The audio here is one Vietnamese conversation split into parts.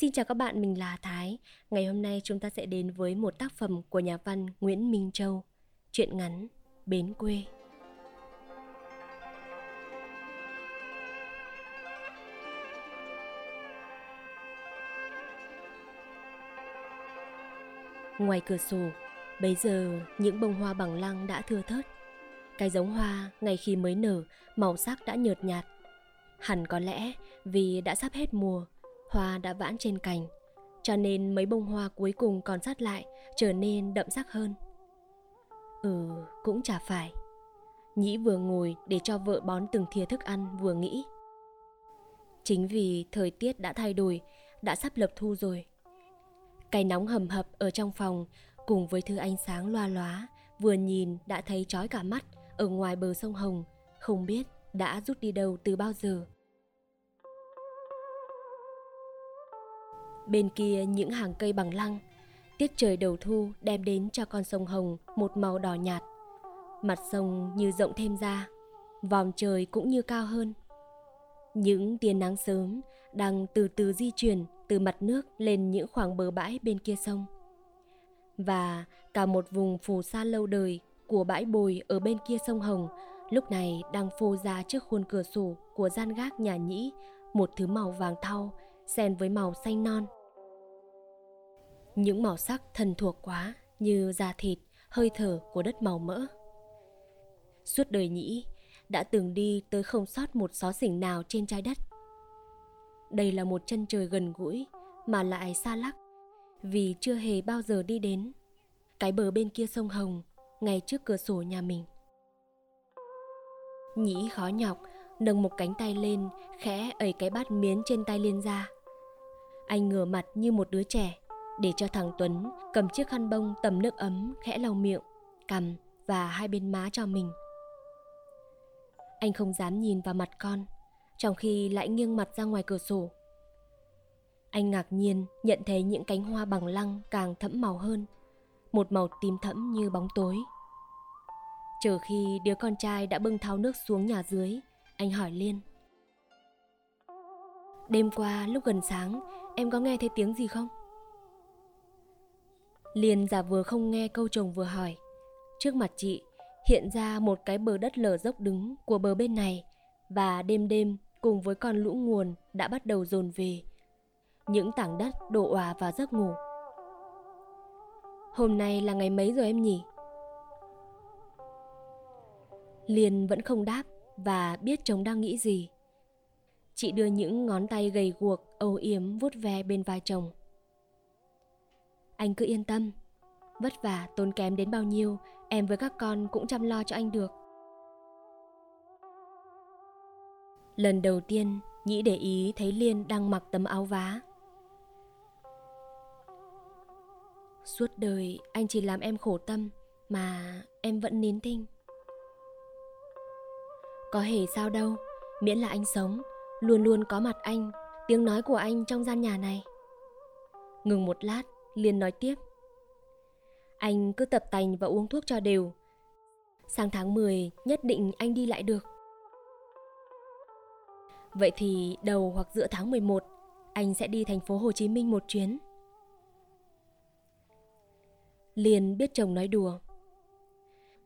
Xin chào các bạn, mình là Thái. Ngày hôm nay chúng ta sẽ đến với một tác phẩm của nhà văn Nguyễn Minh Châu, truyện ngắn Bến quê. Ngoài cửa sổ, bây giờ những bông hoa bằng lăng đã thưa thớt. Cái giống hoa ngày khi mới nở, màu sắc đã nhợt nhạt. Hẳn có lẽ vì đã sắp hết mùa, hoa đã vãn trên cành, cho nên mấy bông hoa cuối cùng còn sót lại trở nên đậm sắc hơn. Ừ, cũng chả phải. Nhĩ vừa ngồi để cho vợ bón từng thìa thức ăn vừa nghĩ. Chính vì thời tiết đã thay đổi, đã sắp lập thu rồi. Cái nóng hầm hập ở trong phòng cùng với thứ ánh sáng loa lóa, vừa nhìn đã thấy chói cả mắt ở ngoài bờ sông Hồng, không biết đã rút đi đâu từ bao giờ. Bên kia những hàng cây bằng lăng, tiết trời đầu thu đem đến cho con sông Hồng một màu đỏ nhạt. Mặt sông như rộng thêm ra, vòm trời cũng như cao hơn. Những tia nắng sớm đang từ từ di chuyển từ mặt nước lên những khoảng bờ bãi bên kia sông. Và cả một vùng phù sa lâu đời của bãi bồi ở bên kia sông Hồng lúc này đang phô ra trước khuôn cửa sổ của gian gác nhà nhĩ một thứ màu vàng thau xen với màu xanh non. Những màu sắc thần thuộc quá như da thịt, hơi thở của đất màu mỡ. Suốt đời nhĩ đã từng đi tới không sót một xó xỉnh nào trên trái đất. Đây là một chân trời gần gũi mà lại xa lắc vì chưa hề bao giờ đi đến cái bờ bên kia sông Hồng ngay trước cửa sổ nhà mình. Nhĩ khó nhọc nâng một cánh tay lên khẽ ẩy cái bát miến trên tay liên ra anh ngửa mặt như một đứa trẻ để cho thằng Tuấn cầm chiếc khăn bông tầm nước ấm khẽ lau miệng, cằm và hai bên má cho mình. Anh không dám nhìn vào mặt con, trong khi lại nghiêng mặt ra ngoài cửa sổ. Anh ngạc nhiên nhận thấy những cánh hoa bằng lăng càng thẫm màu hơn, một màu tím thẫm như bóng tối. Chờ khi đứa con trai đã bưng tháo nước xuống nhà dưới, anh hỏi Liên. Đêm qua lúc gần sáng, Em có nghe thấy tiếng gì không? Liền giả vừa không nghe câu chồng vừa hỏi Trước mặt chị hiện ra một cái bờ đất lở dốc đứng của bờ bên này Và đêm đêm cùng với con lũ nguồn đã bắt đầu dồn về Những tảng đất đổ òa vào giấc ngủ Hôm nay là ngày mấy rồi em nhỉ? Liên vẫn không đáp và biết chồng đang nghĩ gì Chị đưa những ngón tay gầy guộc, âu yếm vuốt ve bên vai chồng. Anh cứ yên tâm, vất vả tốn kém đến bao nhiêu, em với các con cũng chăm lo cho anh được. Lần đầu tiên, Nhĩ để ý thấy Liên đang mặc tấm áo vá. Suốt đời anh chỉ làm em khổ tâm mà em vẫn nín thinh. Có hề sao đâu, miễn là anh sống luôn luôn có mặt anh, tiếng nói của anh trong gian nhà này. Ngừng một lát, Liên nói tiếp. Anh cứ tập tành và uống thuốc cho đều. Sang tháng 10 nhất định anh đi lại được. Vậy thì đầu hoặc giữa tháng 11, anh sẽ đi thành phố Hồ Chí Minh một chuyến. Liên biết chồng nói đùa.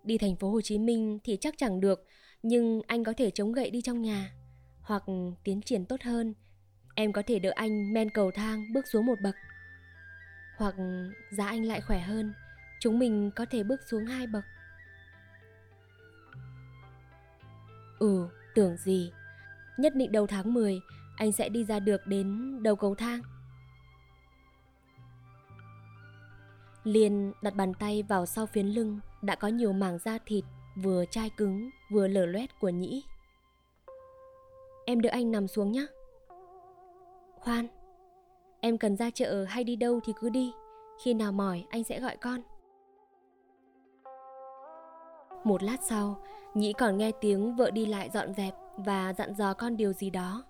Đi thành phố Hồ Chí Minh thì chắc chẳng được, nhưng anh có thể chống gậy đi trong nhà hoặc tiến triển tốt hơn. Em có thể đỡ anh men cầu thang bước xuống một bậc. Hoặc giá anh lại khỏe hơn, chúng mình có thể bước xuống hai bậc. Ừ tưởng gì? Nhất định đầu tháng 10 anh sẽ đi ra được đến đầu cầu thang. Liên đặt bàn tay vào sau phiến lưng, đã có nhiều mảng da thịt vừa chai cứng, vừa lở loét của nhĩ. Em đỡ anh nằm xuống nhé. Khoan, em cần ra chợ hay đi đâu thì cứ đi. Khi nào mỏi anh sẽ gọi con. Một lát sau, Nhĩ còn nghe tiếng vợ đi lại dọn dẹp và dặn dò con điều gì đó.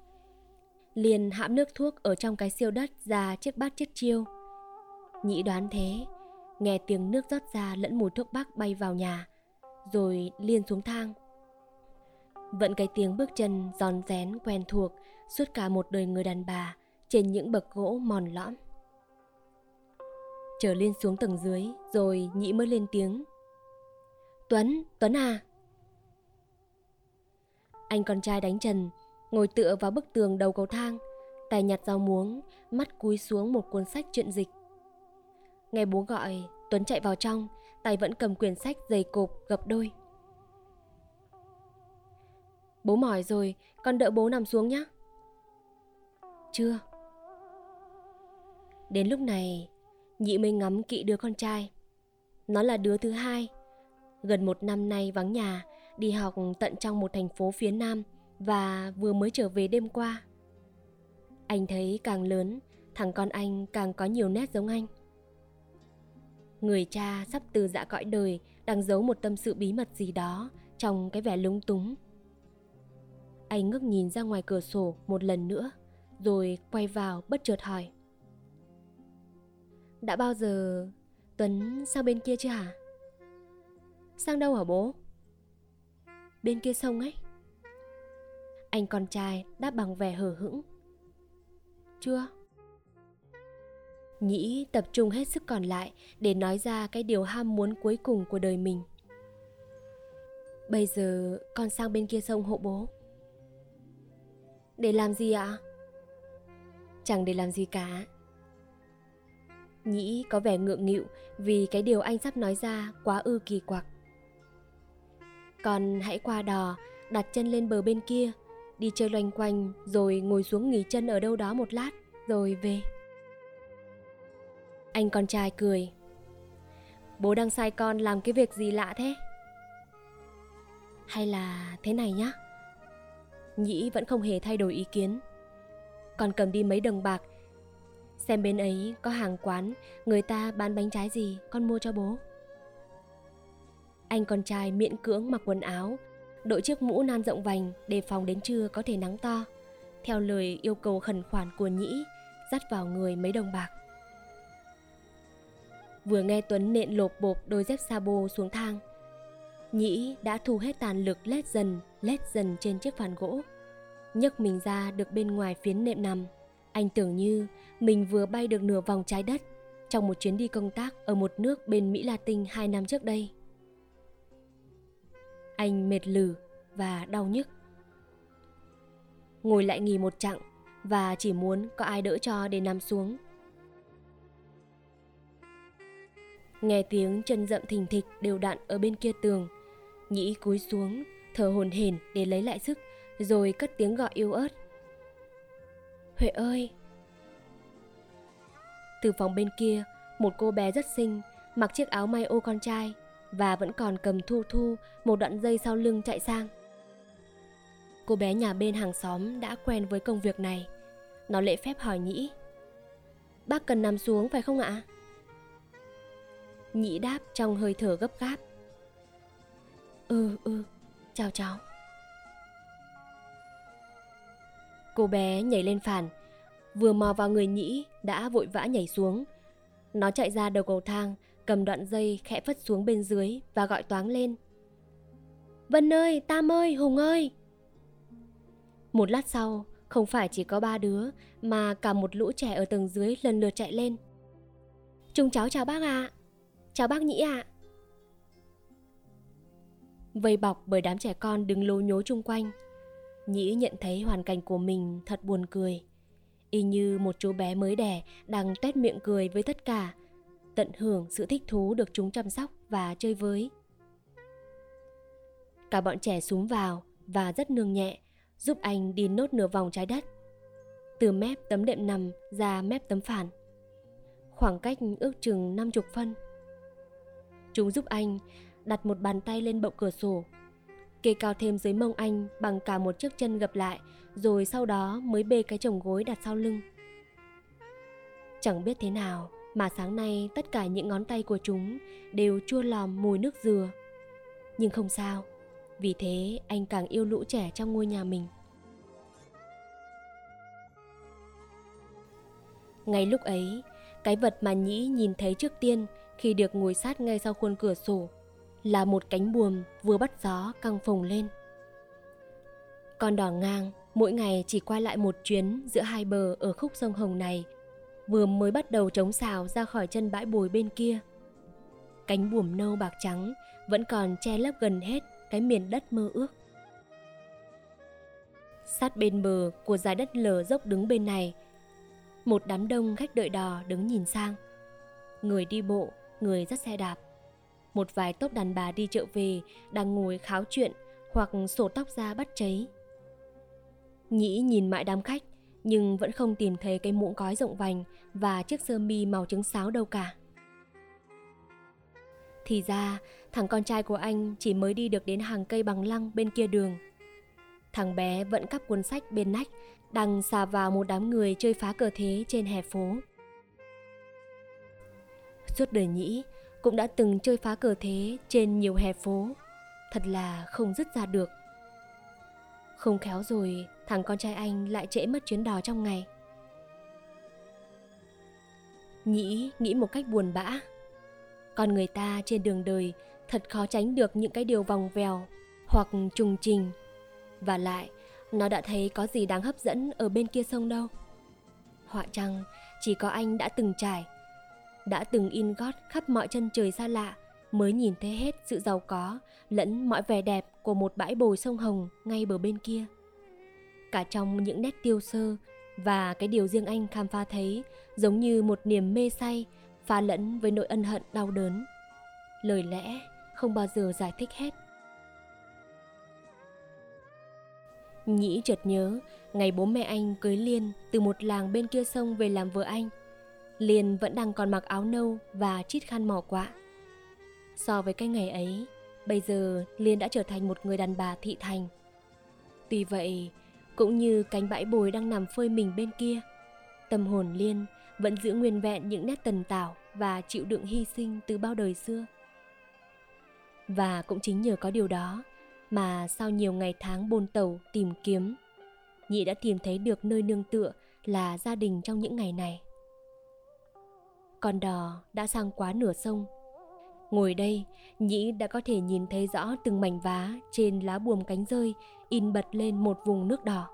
Liền hãm nước thuốc ở trong cái siêu đất ra chiếc bát chiếc chiêu. Nhĩ đoán thế, nghe tiếng nước rót ra lẫn mùi thuốc bắc bay vào nhà, rồi liền xuống thang vẫn cái tiếng bước chân giòn rén quen thuộc suốt cả một đời người đàn bà trên những bậc gỗ mòn lõm. trở lên xuống tầng dưới rồi nhị mới lên tiếng. Tuấn, Tuấn à. Anh con trai đánh trần, ngồi tựa vào bức tường đầu cầu thang, tay nhặt rau muống, mắt cúi xuống một cuốn sách truyện dịch. Nghe bố gọi, Tuấn chạy vào trong, tay vẫn cầm quyển sách dày cộp gập đôi. Bố mỏi rồi, con đợi bố nằm xuống nhé. Chưa. Đến lúc này, nhị mới ngắm kỵ đứa con trai. Nó là đứa thứ hai. Gần một năm nay vắng nhà, đi học tận trong một thành phố phía Nam và vừa mới trở về đêm qua. Anh thấy càng lớn, thằng con anh càng có nhiều nét giống anh. Người cha sắp từ dạ cõi đời đang giấu một tâm sự bí mật gì đó trong cái vẻ lúng túng. Anh ngước nhìn ra ngoài cửa sổ một lần nữa, rồi quay vào bất chợt hỏi. Đã bao giờ Tuấn sang bên kia chưa hả? Sang đâu hả bố? Bên kia sông ấy. Anh con trai đáp bằng vẻ hờ hững. Chưa. Nhĩ tập trung hết sức còn lại để nói ra cái điều ham muốn cuối cùng của đời mình. Bây giờ con sang bên kia sông hộ bố. Để làm gì ạ? Chẳng để làm gì cả. Nhĩ có vẻ ngượng nghịu vì cái điều anh sắp nói ra quá ư kỳ quặc. Còn hãy qua đò, đặt chân lên bờ bên kia, đi chơi loanh quanh rồi ngồi xuống nghỉ chân ở đâu đó một lát, rồi về. Anh con trai cười. Bố đang sai con làm cái việc gì lạ thế? Hay là thế này nhá? Nhĩ vẫn không hề thay đổi ý kiến. còn cầm đi mấy đồng bạc Xem bên ấy có hàng quán Người ta bán bánh trái gì Con mua cho bố. Anh con trai miễn cưỡng mặc quần áo Đội chiếc mũ nan rộng vành Đề phòng đến trưa có thể nắng to. Theo lời yêu cầu khẩn khoản của Nhĩ Dắt vào người mấy đồng bạc. Vừa nghe Tuấn nện lộp bộp đôi dép sabo xuống thang Nhĩ đã thu hết tàn lực lết dần, lết dần trên chiếc phản gỗ nhấc mình ra được bên ngoài phiến nệm nằm anh tưởng như mình vừa bay được nửa vòng trái đất trong một chuyến đi công tác ở một nước bên Mỹ Latin hai năm trước đây. Anh mệt lử và đau nhức. Ngồi lại nghỉ một chặng và chỉ muốn có ai đỡ cho để nằm xuống. Nghe tiếng chân rậm thình thịch đều đặn ở bên kia tường, nhĩ cúi xuống, thở hồn hển để lấy lại sức, rồi cất tiếng gọi yếu ớt. Huệ ơi! Từ phòng bên kia, một cô bé rất xinh, mặc chiếc áo may ô con trai và vẫn còn cầm thu thu một đoạn dây sau lưng chạy sang. Cô bé nhà bên hàng xóm đã quen với công việc này. Nó lễ phép hỏi Nhĩ. Bác cần nằm xuống phải không ạ? Nhĩ đáp trong hơi thở gấp gáp. Ừ, ừ, chào cháu. Cô bé nhảy lên phản, vừa mò vào người nhĩ đã vội vã nhảy xuống. Nó chạy ra đầu cầu thang, cầm đoạn dây khẽ phất xuống bên dưới và gọi toáng lên. Vân ơi, Tam ơi, Hùng ơi! Một lát sau, không phải chỉ có ba đứa mà cả một lũ trẻ ở tầng dưới lần lượt chạy lên. Chúng cháu chào bác ạ. À. Chào bác Nhĩ ạ. À. Vây bọc bởi đám trẻ con đứng lố nhố chung quanh, Nhĩ nhận thấy hoàn cảnh của mình thật buồn cười. Y như một chú bé mới đẻ đang tét miệng cười với tất cả, tận hưởng sự thích thú được chúng chăm sóc và chơi với. Cả bọn trẻ súng vào và rất nương nhẹ, giúp anh đi nốt nửa vòng trái đất. Từ mép tấm đệm nằm ra mép tấm phản. Khoảng cách ước chừng 50 phân. Chúng giúp anh đặt một bàn tay lên bậu cửa sổ kê cao thêm dưới mông anh bằng cả một chiếc chân gập lại, rồi sau đó mới bê cái chồng gối đặt sau lưng. Chẳng biết thế nào mà sáng nay tất cả những ngón tay của chúng đều chua lòm mùi nước dừa. Nhưng không sao, vì thế anh càng yêu lũ trẻ trong ngôi nhà mình. Ngay lúc ấy, cái vật mà Nhĩ nhìn thấy trước tiên khi được ngồi sát ngay sau khuôn cửa sổ là một cánh buồm vừa bắt gió căng phồng lên. Con đỏ ngang Mỗi ngày chỉ qua lại một chuyến giữa hai bờ ở khúc sông Hồng này, vừa mới bắt đầu chống xào ra khỏi chân bãi bồi bên kia. Cánh buồm nâu bạc trắng vẫn còn che lấp gần hết cái miền đất mơ ước. Sát bên bờ của dải đất lở dốc đứng bên này, một đám đông khách đợi đò đứng nhìn sang. Người đi bộ, người dắt xe đạp. Một vài tốp đàn bà đi chợ về đang ngồi kháo chuyện hoặc sổ tóc ra bắt cháy. Nhĩ nhìn mãi đám khách nhưng vẫn không tìm thấy cái mũ cói rộng vành và chiếc sơ mi màu trứng sáo đâu cả. Thì ra, thằng con trai của anh chỉ mới đi được đến hàng cây bằng lăng bên kia đường. Thằng bé vẫn cắp cuốn sách bên nách, đang xà vào một đám người chơi phá cờ thế trên hè phố. Suốt đời nhĩ, cũng đã từng chơi phá cờ thế trên nhiều hè phố. Thật là không dứt ra được. Không khéo rồi, thằng con trai anh lại trễ mất chuyến đò trong ngày. Nhĩ nghĩ một cách buồn bã. Con người ta trên đường đời thật khó tránh được những cái điều vòng vèo hoặc trùng trình. Và lại, nó đã thấy có gì đáng hấp dẫn ở bên kia sông đâu. Họa chăng chỉ có anh đã từng trải, đã từng in gót khắp mọi chân trời xa lạ, mới nhìn thấy hết sự giàu có lẫn mọi vẻ đẹp của một bãi bồi sông Hồng ngay bờ bên kia. Cả trong những nét tiêu sơ và cái điều riêng anh khám phá thấy giống như một niềm mê say, pha lẫn với nỗi ân hận đau đớn. Lời lẽ không bao giờ giải thích hết. Nhĩ chợt nhớ, ngày bố mẹ anh cưới Liên từ một làng bên kia sông về làm vợ anh. Liên vẫn đang còn mặc áo nâu và chít khăn mỏ quạ. So với cái ngày ấy, bây giờ Liên đã trở thành một người đàn bà thị thành. Tuy vậy, cũng như cánh bãi bồi đang nằm phơi mình bên kia, tâm hồn Liên vẫn giữ nguyên vẹn những nét tần tảo và chịu đựng hy sinh từ bao đời xưa. Và cũng chính nhờ có điều đó mà sau nhiều ngày tháng bôn tàu tìm kiếm, Nhị đã tìm thấy được nơi nương tựa là gia đình trong những ngày này. Con đò đã sang quá nửa sông Ngồi đây, Nhĩ đã có thể nhìn thấy rõ từng mảnh vá trên lá buồm cánh rơi in bật lên một vùng nước đỏ.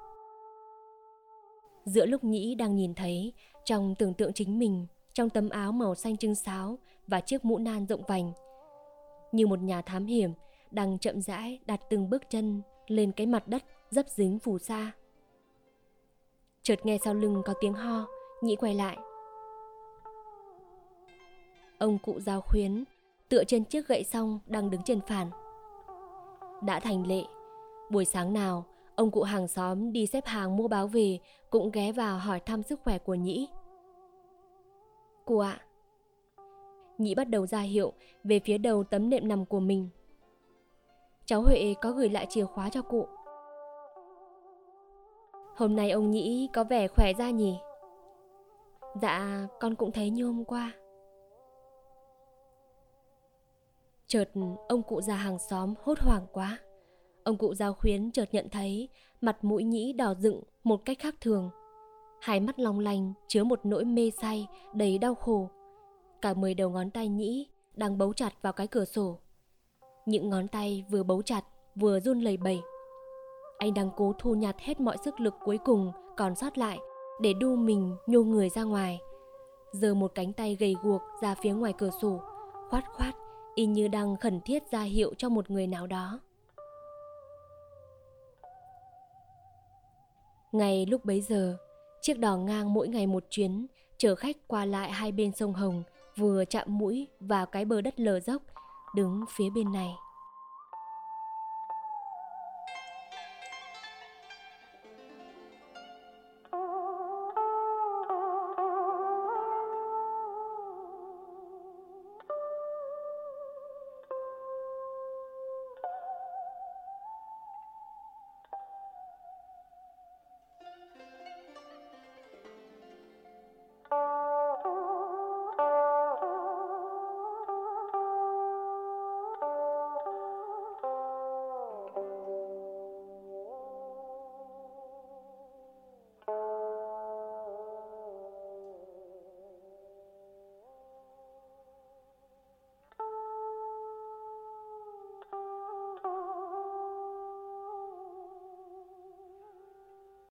Giữa lúc Nhĩ đang nhìn thấy, trong tưởng tượng chính mình, trong tấm áo màu xanh trưng sáo và chiếc mũ nan rộng vành, như một nhà thám hiểm đang chậm rãi đặt từng bước chân lên cái mặt đất dấp dính phù sa. Chợt nghe sau lưng có tiếng ho, Nhĩ quay lại. Ông cụ giao khuyến tựa trên chiếc gậy song đang đứng trên phản. Đã thành lệ, buổi sáng nào, ông cụ hàng xóm đi xếp hàng mua báo về cũng ghé vào hỏi thăm sức khỏe của Nhĩ. Cụ ạ. Nhĩ bắt đầu ra hiệu về phía đầu tấm nệm nằm của mình. Cháu Huệ có gửi lại chìa khóa cho cụ. Hôm nay ông Nhĩ có vẻ khỏe ra nhỉ? Dạ, con cũng thấy như hôm qua. Chợt ông cụ già hàng xóm hốt hoảng quá. Ông cụ giao khuyến chợt nhận thấy mặt mũi nhĩ đỏ dựng một cách khác thường. Hai mắt long lanh chứa một nỗi mê say đầy đau khổ. Cả mười đầu ngón tay nhĩ đang bấu chặt vào cái cửa sổ. Những ngón tay vừa bấu chặt vừa run lẩy bẩy. Anh đang cố thu nhặt hết mọi sức lực cuối cùng còn sót lại để đu mình nhô người ra ngoài. Giờ một cánh tay gầy guộc ra phía ngoài cửa sổ, khoát khoát y như đang khẩn thiết ra hiệu cho một người nào đó. Ngay lúc bấy giờ, chiếc đò ngang mỗi ngày một chuyến, chở khách qua lại hai bên sông hồng, vừa chạm mũi vào cái bờ đất lở dốc, đứng phía bên này.